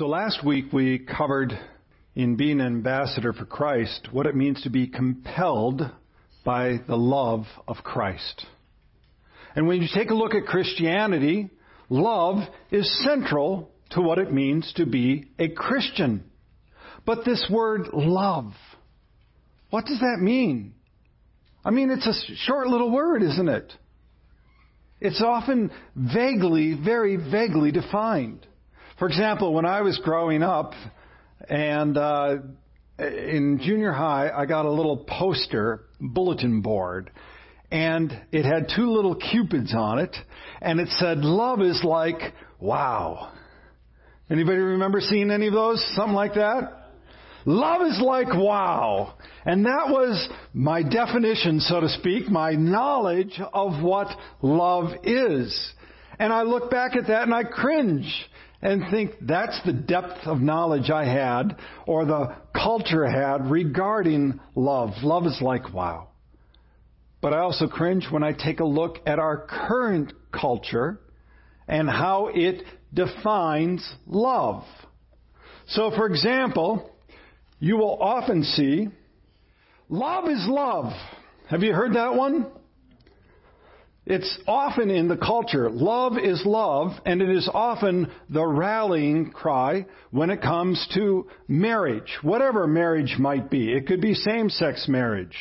So last week we covered in being an ambassador for Christ what it means to be compelled by the love of Christ. And when you take a look at Christianity, love is central to what it means to be a Christian. But this word love, what does that mean? I mean, it's a short little word, isn't it? It's often vaguely, very vaguely defined. For example, when I was growing up and uh, in junior high, I got a little poster bulletin board and it had two little cupids on it and it said love is like wow. Anybody remember seeing any of those? Something like that? Love is like wow. And that was my definition, so to speak, my knowledge of what love is. And I look back at that and I cringe and think that's the depth of knowledge I had or the culture had regarding love. Love is like, wow. But I also cringe when I take a look at our current culture and how it defines love. So, for example, you will often see, love is love. Have you heard that one? It's often in the culture. Love is love, and it is often the rallying cry when it comes to marriage, whatever marriage might be. It could be same-sex marriage.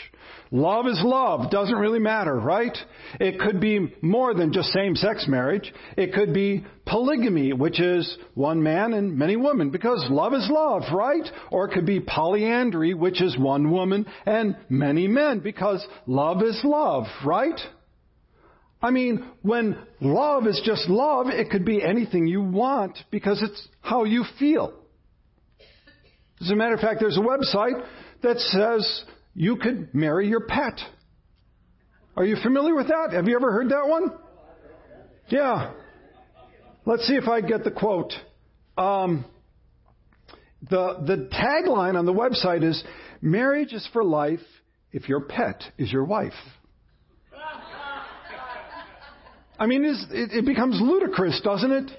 Love is love. Doesn't really matter, right? It could be more than just same-sex marriage. It could be polygamy, which is one man and many women, because love is love, right? Or it could be polyandry, which is one woman and many men, because love is love, right? I mean, when love is just love, it could be anything you want because it's how you feel. As a matter of fact, there's a website that says you could marry your pet. Are you familiar with that? Have you ever heard that one? Yeah. Let's see if I get the quote. Um, the, the tagline on the website is Marriage is for life if your pet is your wife. I mean, it, it becomes ludicrous, doesn't it?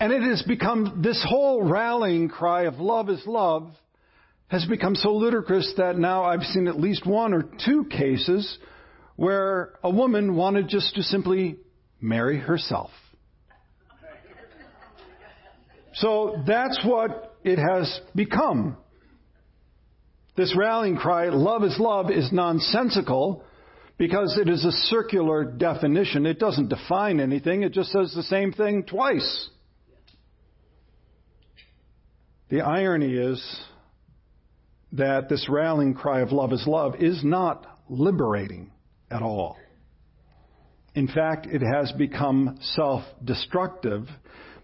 And it has become, this whole rallying cry of love is love has become so ludicrous that now I've seen at least one or two cases where a woman wanted just to simply marry herself. So that's what it has become. This rallying cry, love is love, is nonsensical because it is a circular definition. It doesn't define anything, it just says the same thing twice. The irony is that this rallying cry of love is love is not liberating at all. In fact, it has become self destructive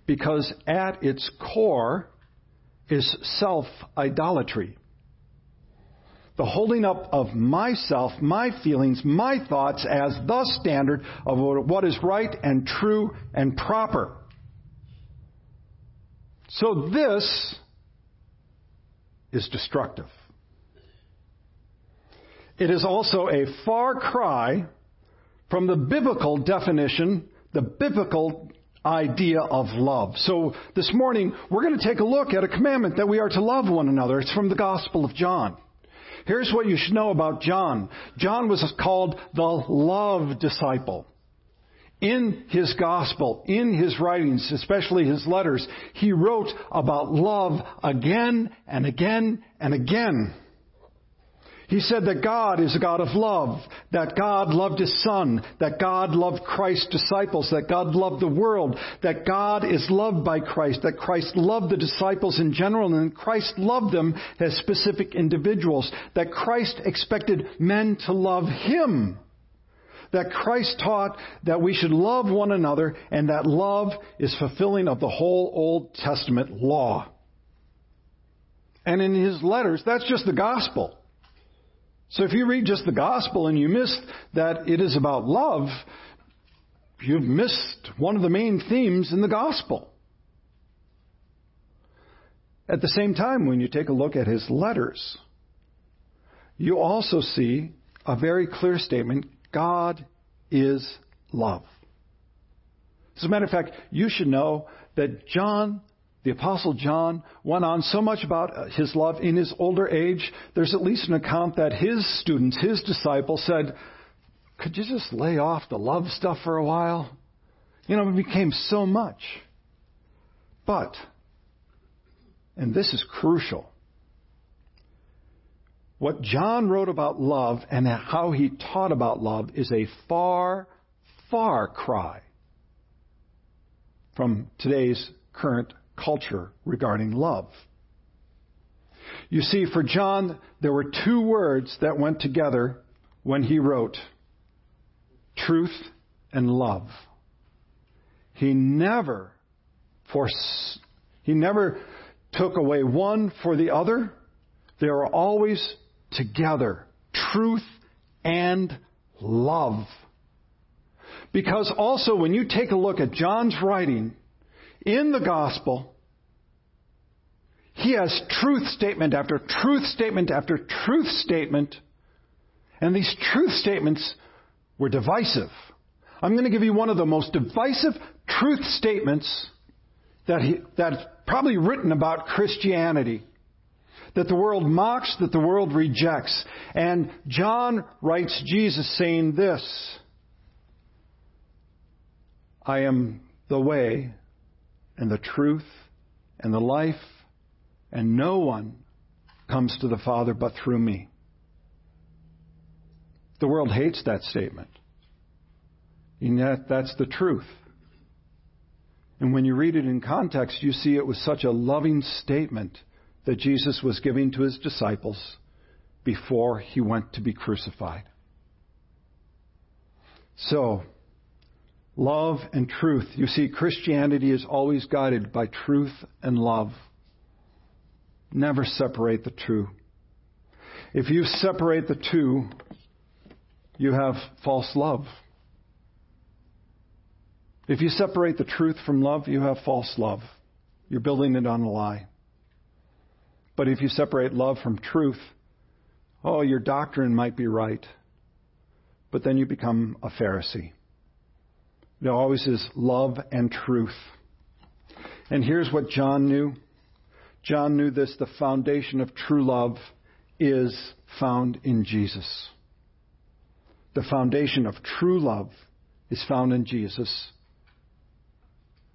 because at its core is self idolatry the holding up of myself, my feelings, my thoughts as the standard of what is right and true and proper. So this is destructive. It is also a far cry from the biblical definition, the biblical idea of love. So this morning, we're going to take a look at a commandment that we are to love one another. It's from the Gospel of John. Here's what you should know about John. John was called the love disciple. In his gospel, in his writings, especially his letters, he wrote about love again and again and again. He said that God is a God of love, that God loved His Son, that God loved Christ's disciples, that God loved the world, that God is loved by Christ, that Christ loved the disciples in general, and Christ loved them as specific individuals, that Christ expected men to love Him that Christ taught that we should love one another and that love is fulfilling of the whole Old Testament law. And in his letters, that's just the gospel. So if you read just the gospel and you miss that it is about love, you've missed one of the main themes in the gospel. At the same time, when you take a look at his letters, you also see a very clear statement God is love. As a matter of fact, you should know that John the Apostle John went on so much about uh, his love in his older age. There's at least an account that his students, his disciples, said, Could you just lay off the love stuff for a while? You know, it became so much. But, and this is crucial, what John wrote about love and how he taught about love is a far, far cry from today's current culture regarding love. You see, for John, there were two words that went together when he wrote truth and love. He never force, he never took away one for the other. They were always together. Truth and love. Because also when you take a look at John's writing in the gospel, he has truth statement after truth statement after truth statement. And these truth statements were divisive. I'm going to give you one of the most divisive truth statements that he, that's probably written about Christianity. That the world mocks, that the world rejects. And John writes Jesus saying this I am the way and the truth and the life, and no one comes to the Father but through me. The world hates that statement. And yet, that's the truth. And when you read it in context, you see it was such a loving statement that Jesus was giving to his disciples before he went to be crucified. So, love and truth. You see, Christianity is always guided by truth and love. Never separate the two. If you separate the two, you have false love. If you separate the truth from love, you have false love. You're building it on a lie. But if you separate love from truth, oh, your doctrine might be right, but then you become a Pharisee. There always is love and truth. And here's what John knew John knew this the foundation of true love is found in Jesus. The foundation of true love is found in Jesus.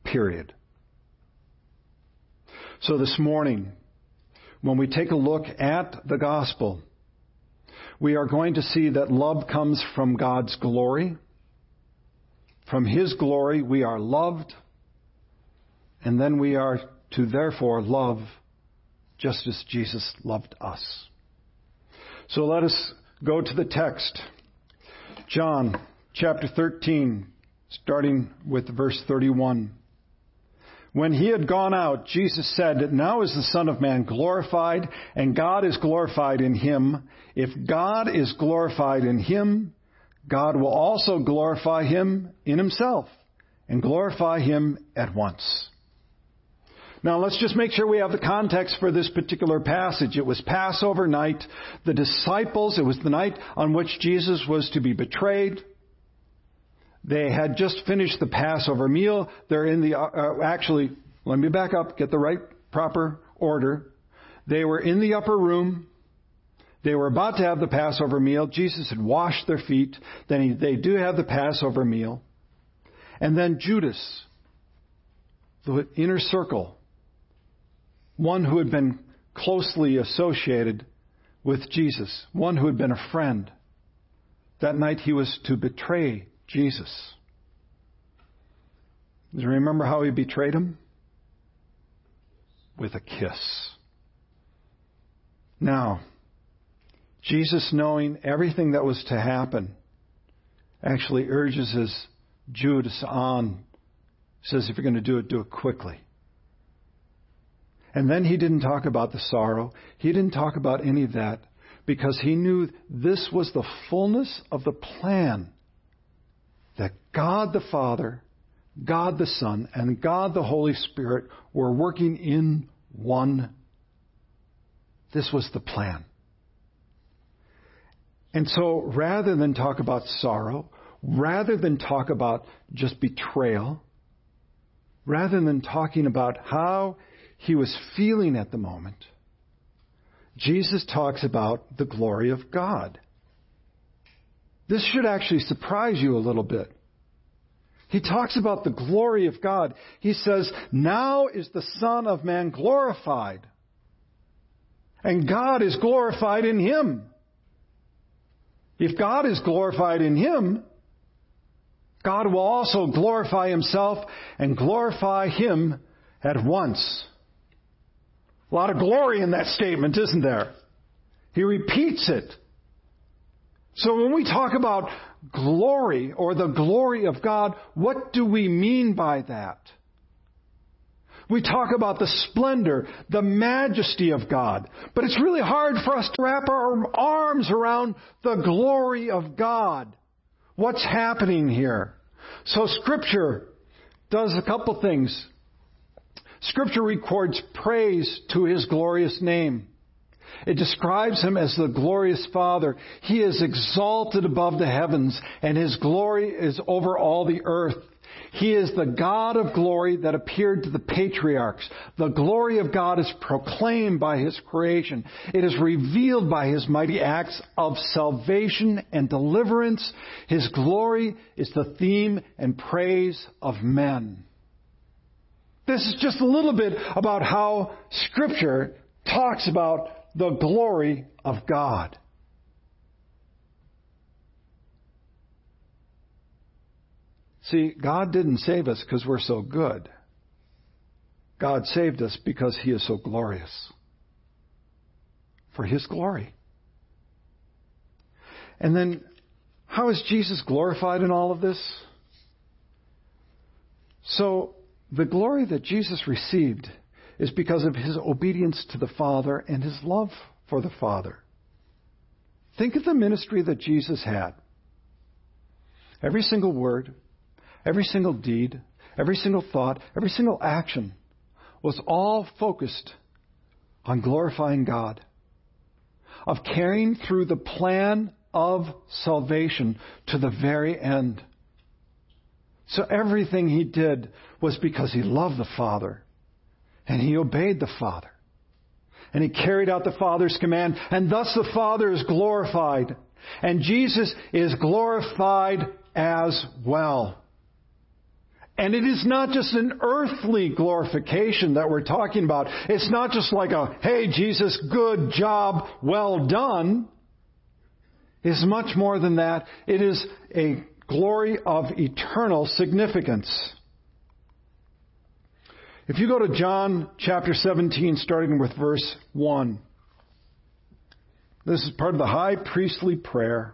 Period. So this morning, when we take a look at the gospel, we are going to see that love comes from God's glory from His glory we are loved, and then we are to therefore love just as Jesus loved us. So let us go to the text. John chapter 13, starting with verse 31. When he had gone out, Jesus said, Now is the Son of Man glorified, and God is glorified in him. If God is glorified in him, God will also glorify him in himself and glorify him at once. Now let's just make sure we have the context for this particular passage. It was Passover night. The disciples, it was the night on which Jesus was to be betrayed. They had just finished the Passover meal. They're in the, uh, uh actually, let me back up, get the right proper order. They were in the upper room. They were about to have the Passover meal. Jesus had washed their feet. Then he, they do have the Passover meal. And then Judas, the inner circle, one who had been closely associated with Jesus, one who had been a friend. That night he was to betray Jesus. Do you remember how he betrayed him? With a kiss. Now, Jesus, knowing everything that was to happen, actually urges his Judas on. Says, if you're going to do it, do it quickly. And then he didn't talk about the sorrow. He didn't talk about any of that because he knew this was the fullness of the plan that God the Father, God the Son, and God the Holy Spirit were working in one. This was the plan. And so rather than talk about sorrow, rather than talk about just betrayal, rather than talking about how he was feeling at the moment, Jesus talks about the glory of God. This should actually surprise you a little bit. He talks about the glory of God. He says, Now is the Son of Man glorified, and God is glorified in him. If God is glorified in him, God will also glorify himself and glorify him at once. A lot of glory in that statement, isn't there? He repeats it. So when we talk about glory or the glory of God, what do we mean by that? We talk about the splendor, the majesty of God. But it's really hard for us to wrap our arms around the glory of God. What's happening here? So scripture does a couple things. Scripture records praise to his glorious name. It describes him as the glorious Father. He is exalted above the heavens, and his glory is over all the earth. He is the God of glory that appeared to the patriarchs. The glory of God is proclaimed by His creation. It is revealed by His mighty acts of salvation and deliverance. His glory is the theme and praise of men. This is just a little bit about how Scripture talks about the glory of God. See, God didn't save us because we're so good. God saved us because He is so glorious. For His glory. And then, how is Jesus glorified in all of this? So, the glory that Jesus received is because of his obedience to the Father and his love for the Father. Think of the ministry that Jesus had. Every single word, every single deed, every single thought, every single action was all focused on glorifying God, of carrying through the plan of salvation to the very end. So everything he did was because he loved the Father and he obeyed the Father. And he carried out the Father's command, and thus the Father is glorified. And Jesus is glorified as well. And it is not just an earthly glorification that we're talking about. It's not just like a, hey, Jesus, good job, well done. It's much more than that. It is a glory of eternal significance. If you go to John chapter 17, starting with verse 1, this is part of the high priestly prayer.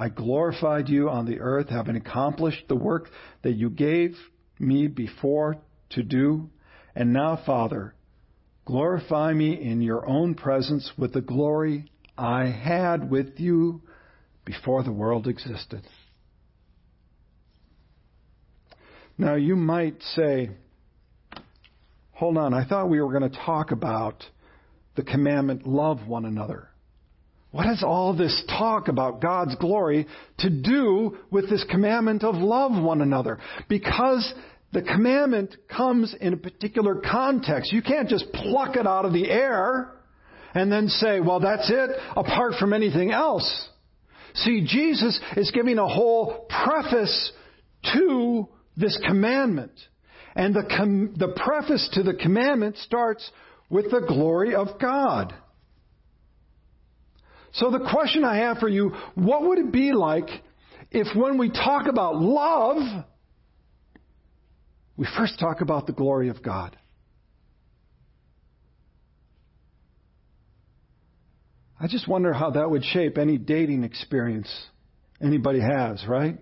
I glorified you on the earth, having accomplished the work that you gave me before to do. And now, Father, glorify me in your own presence with the glory I had with you before the world existed. Now, you might say, hold on, I thought we were going to talk about the commandment, love one another. What has all this talk about God's glory to do with this commandment of love one another? Because the commandment comes in a particular context. You can't just pluck it out of the air and then say, well, that's it, apart from anything else. See, Jesus is giving a whole preface to this commandment. And the, com- the preface to the commandment starts with the glory of God. So the question I have for you, what would it be like if when we talk about love, we first talk about the glory of God? I just wonder how that would shape any dating experience anybody has, right?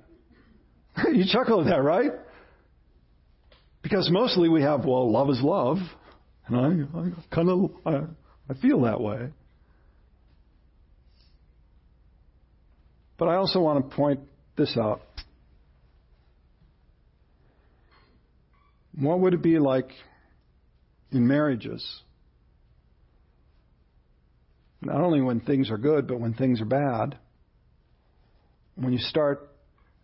you chuckle at that, right? Because mostly we have, well, love is love. And I, I kind of, I, I feel that way. But I also want to point this out. What would it be like in marriages? Not only when things are good, but when things are bad. When you start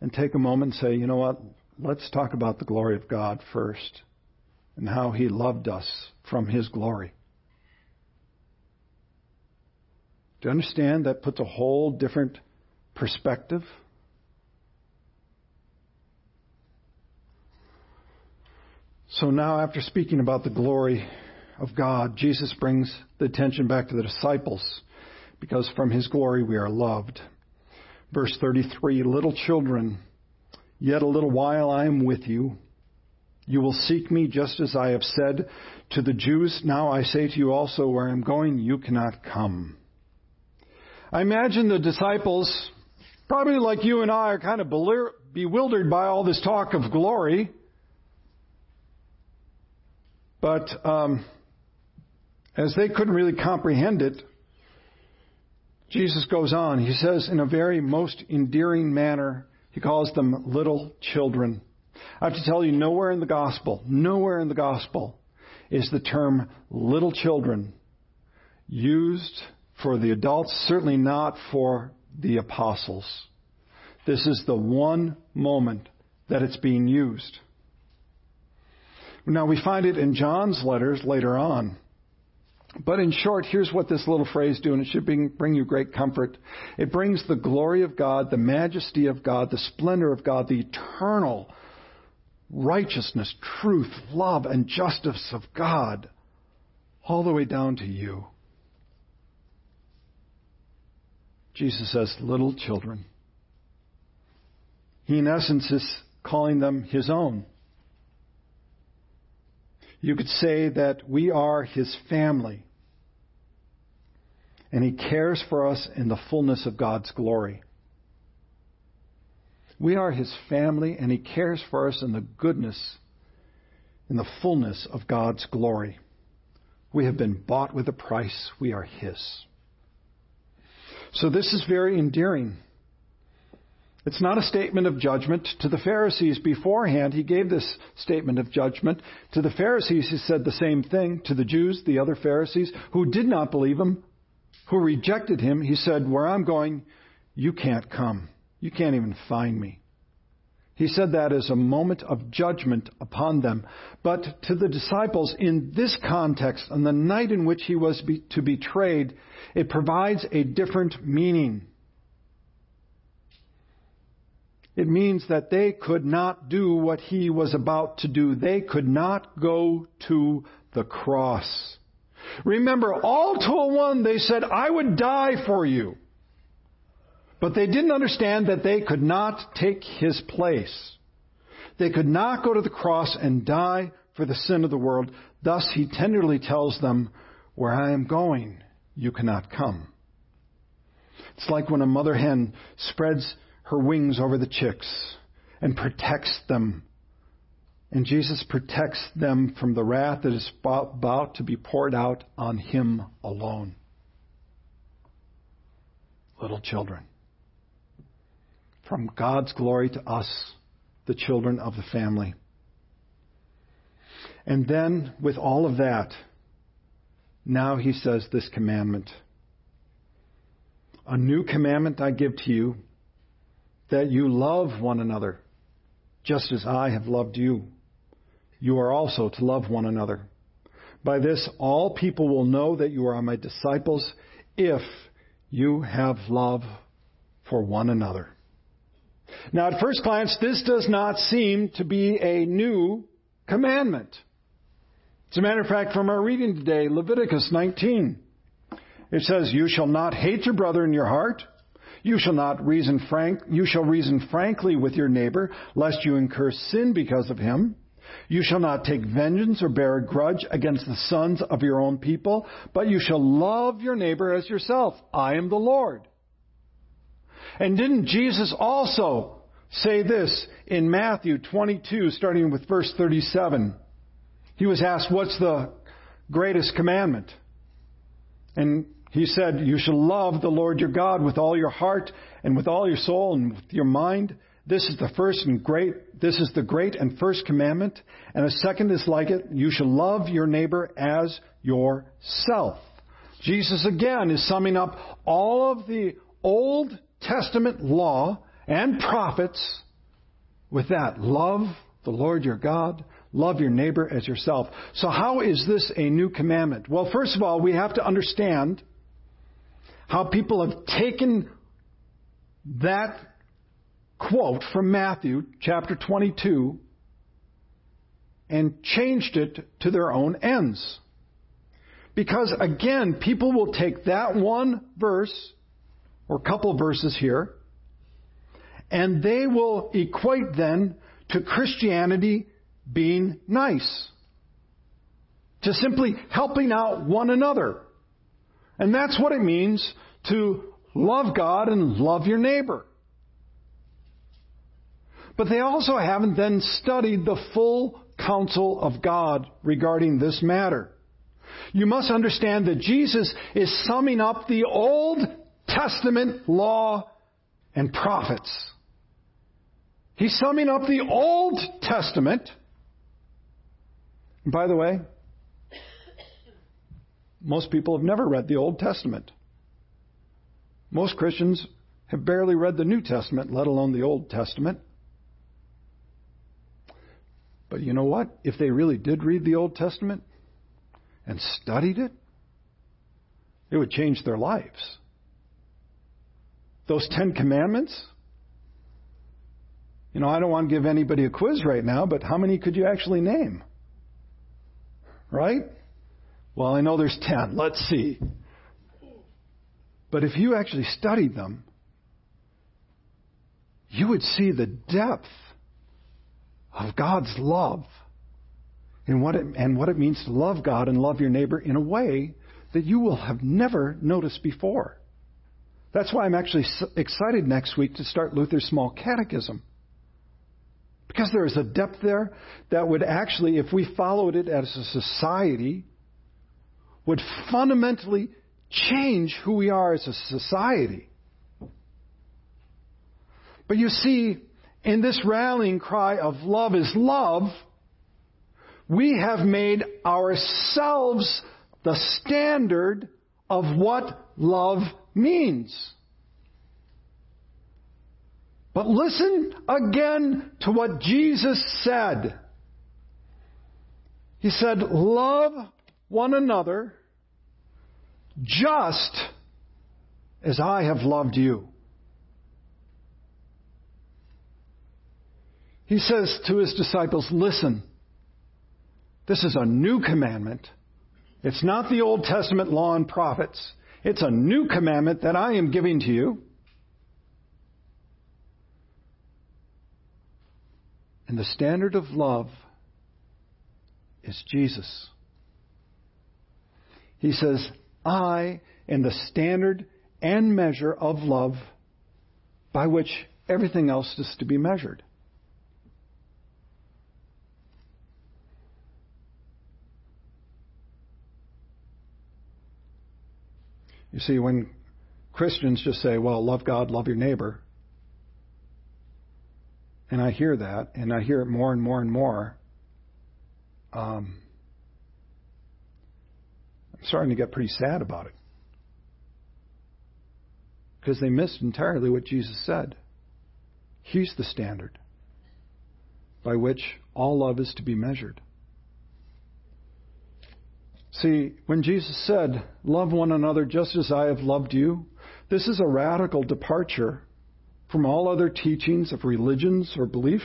and take a moment and say, you know what, let's talk about the glory of God first and how He loved us from His glory. Do you understand that puts a whole different perspective? So now, after speaking about the glory of God, Jesus brings the attention back to the disciples because from his glory we are loved. Verse 33 Little children, yet a little while I am with you. You will seek me just as I have said to the Jews. Now I say to you also, where I'm going, you cannot come. I imagine the disciples, probably like you and I, are kind of bewildered by all this talk of glory. But um, as they couldn't really comprehend it, Jesus goes on. He says, in a very most endearing manner, he calls them little children. I have to tell you, nowhere in the gospel, nowhere in the gospel is the term little children used for the adults, certainly not for the apostles. This is the one moment that it's being used. Now we find it in John's letters later on. But in short, here's what this little phrase do, and it should bring, bring you great comfort. It brings the glory of God, the majesty of God, the splendor of God, the eternal righteousness, truth, love, and justice of God all the way down to you. Jesus says, little children. He, in essence, is calling them his own. You could say that we are His family. And He cares for us in the fullness of God's glory. We are His family, and He cares for us in the goodness, in the fullness of God's glory. We have been bought with a price. We are His. So this is very endearing. It's not a statement of judgment to the Pharisees beforehand. He gave this statement of judgment. To the Pharisees, he said the same thing. To the Jews, the other Pharisees, who did not believe him, who rejected him, he said, Where I'm going, you can't come. You can't even find me. He said that as a moment of judgment upon them. But to the disciples, in this context, on the night in which he was be, to be betrayed, it provides a different meaning. It means that they could not do what he was about to do. They could not go to the cross. Remember, all to one, they said, I would die for you. But they didn't understand that they could not take his place. They could not go to the cross and die for the sin of the world. Thus, he tenderly tells them, Where I am going, you cannot come. It's like when a mother hen spreads her wings over the chicks and protects them. And Jesus protects them from the wrath that is about to be poured out on him alone. Little children. From God's glory to us, the children of the family. And then, with all of that, now he says this commandment A new commandment I give to you that you love one another, just as I have loved you. You are also to love one another. By this, all people will know that you are my disciples if you have love for one another. Now, at first glance, this does not seem to be a new commandment. As a matter of fact, from our reading today, Leviticus 19, it says, You shall not hate your brother in your heart. You shall not reason frank, you shall reason frankly with your neighbor, lest you incur sin because of him. You shall not take vengeance or bear a grudge against the sons of your own people, but you shall love your neighbor as yourself. I am the Lord. And didn't Jesus also say this in Matthew 22, starting with verse 37? He was asked, What's the greatest commandment. And he said, You shall love the Lord your God with all your heart and with all your soul and with your mind. This is the first and great, this is the great and first commandment. And a second is like it. You shall love your neighbor as yourself. Jesus again is summing up all of the Old Testament law and prophets with that. Love the Lord your God. Love your neighbor as yourself. So how is this a new commandment? Well, first of all, we have to understand how people have taken that quote from Matthew chapter 22 and changed it to their own ends. Because again, people will take that one verse, or couple verses here, and they will equate then to Christianity being nice. To simply helping out one another. And that's what it means to love God and love your neighbor. But they also haven't then studied the full counsel of God regarding this matter. You must understand that Jesus is summing up the Old Testament law and prophets. He's summing up the Old Testament. By the way, most people have never read the Old Testament. Most Christians have barely read the New Testament, let alone the Old Testament. But you know what? If they really did read the Old Testament and studied it, it would change their lives. Those Ten Commandments, you know, I don't want to give anybody a quiz right now, but how many could you actually name? Right? Well, I know there's ten. Let's see. But if you actually studied them, you would see the depth of God's love and what, it, and what it means to love God and love your neighbor in a way that you will have never noticed before. That's why I'm actually excited next week to start Luther's Small Catechism. Because there is a depth there that would actually, if we followed it as a society, would fundamentally change who we are as a society. But you see, in this rallying cry of love is love, we have made ourselves the standard of what love means. But listen again to what Jesus said. He said, Love one another just as I have loved you. He says to his disciples, Listen, this is a new commandment. It's not the Old Testament law and prophets. It's a new commandment that I am giving to you. And the standard of love is Jesus. He says, I am the standard and measure of love by which everything else is to be measured. You see, when Christians just say, well, love God, love your neighbor, and I hear that, and I hear it more and more and more, um, I'm starting to get pretty sad about it. Because they missed entirely what Jesus said. He's the standard by which all love is to be measured. See, when Jesus said, Love one another just as I have loved you, this is a radical departure from all other teachings of religions or belief.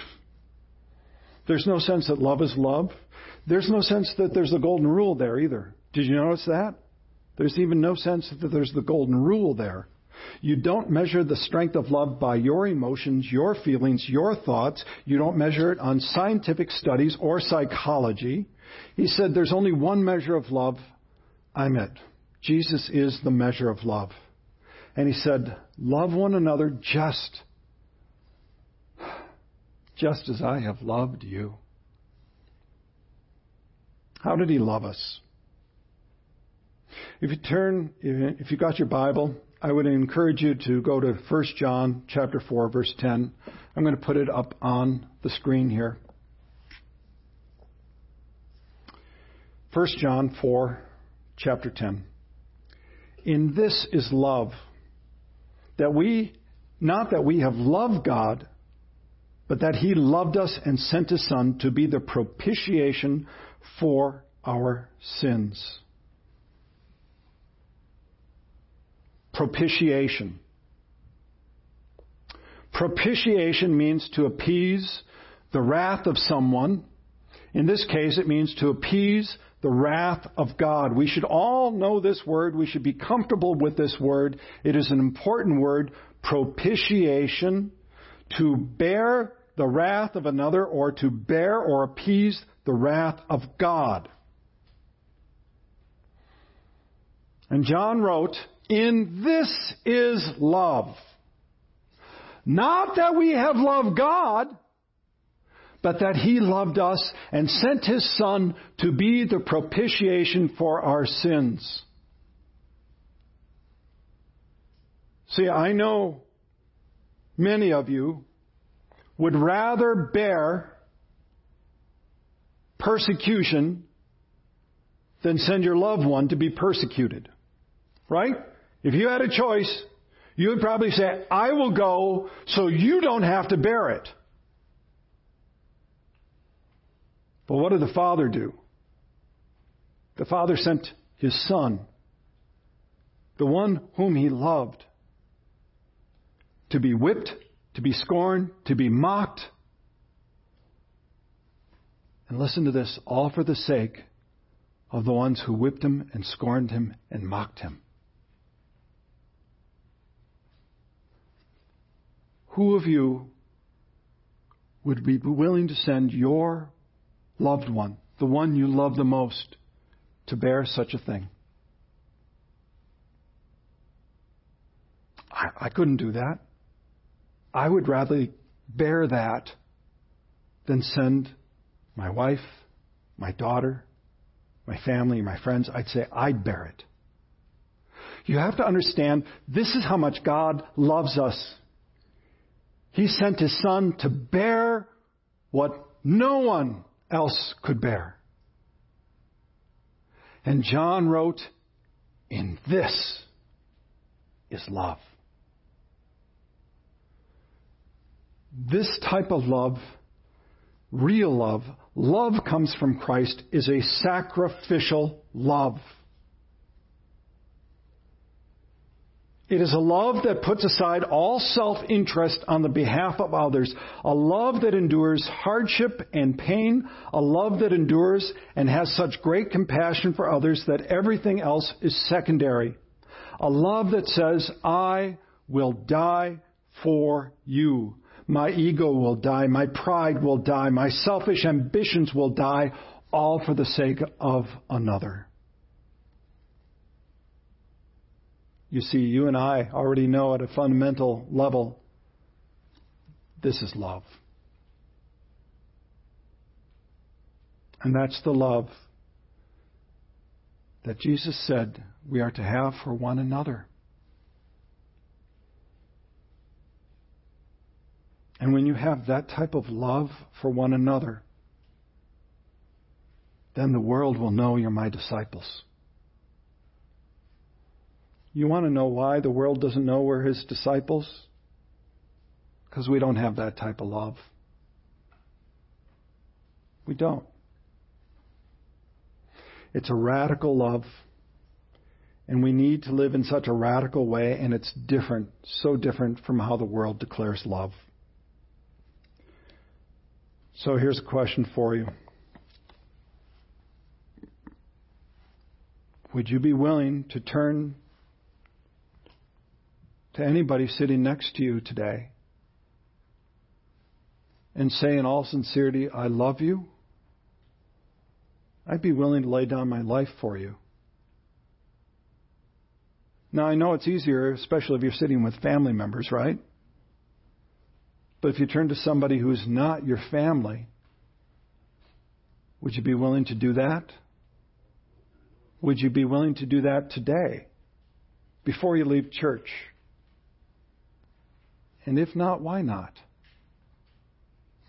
There's no sense that love is love. There's no sense that there's a golden rule there either. Did you notice that? There's even no sense that there's the golden rule there. You don't measure the strength of love by your emotions, your feelings, your thoughts. You don't measure it on scientific studies or psychology. He said there's only one measure of love. I'm it. Jesus is the measure of love. And he said, Love one another just, just as I have loved you. How did he love us? If you turn, if you got your Bible, I would encourage you to go to 1 John chapter 4 verse 10. I'm going to put it up on the screen here. 1 John 4 chapter 10. In this is love, that we, not that we have loved God, but that He loved us and sent His Son to be the propitiation for our sins. Propitiation. Propitiation means to appease the wrath of someone. In this case, it means to appease the wrath of God. We should all know this word. We should be comfortable with this word. It is an important word, propitiation, to bear the wrath of another or to bear or appease the wrath of God. And John wrote, in this is love. Not that we have loved God, but that He loved us and sent His Son to be the propitiation for our sins. See, I know many of you would rather bear persecution than send your loved one to be persecuted. Right? If you had a choice, you would probably say, I will go so you don't have to bear it. But what did the Father do? The Father sent His Son, the one whom He loved, to be whipped, to be scorned, to be mocked. And listen to this all for the sake of the ones who whipped Him and scorned Him and mocked Him. Who of you would be willing to send your loved one, the one you love the most, to bear such a thing? I, I couldn't do that. I would rather bear that than send my wife, my daughter, my family, my friends. I'd say I'd bear it. You have to understand this is how much God loves us. He sent his son to bear what no one else could bear. And John wrote, In this is love. This type of love, real love, love comes from Christ, is a sacrificial love. It is a love that puts aside all self-interest on the behalf of others. A love that endures hardship and pain. A love that endures and has such great compassion for others that everything else is secondary. A love that says, I will die for you. My ego will die. My pride will die. My selfish ambitions will die, all for the sake of another. You see, you and I already know at a fundamental level this is love. And that's the love that Jesus said we are to have for one another. And when you have that type of love for one another, then the world will know you're my disciples. You want to know why the world doesn't know we're his disciples? Because we don't have that type of love. We don't. It's a radical love. And we need to live in such a radical way, and it's different, so different from how the world declares love. So here's a question for you Would you be willing to turn to anybody sitting next to you today and say in all sincerity, I love you, I'd be willing to lay down my life for you. Now, I know it's easier, especially if you're sitting with family members, right? But if you turn to somebody who's not your family, would you be willing to do that? Would you be willing to do that today, before you leave church? And if not, why not?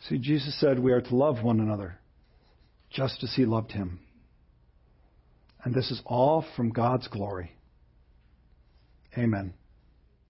See, Jesus said we are to love one another just as he loved him. And this is all from God's glory. Amen.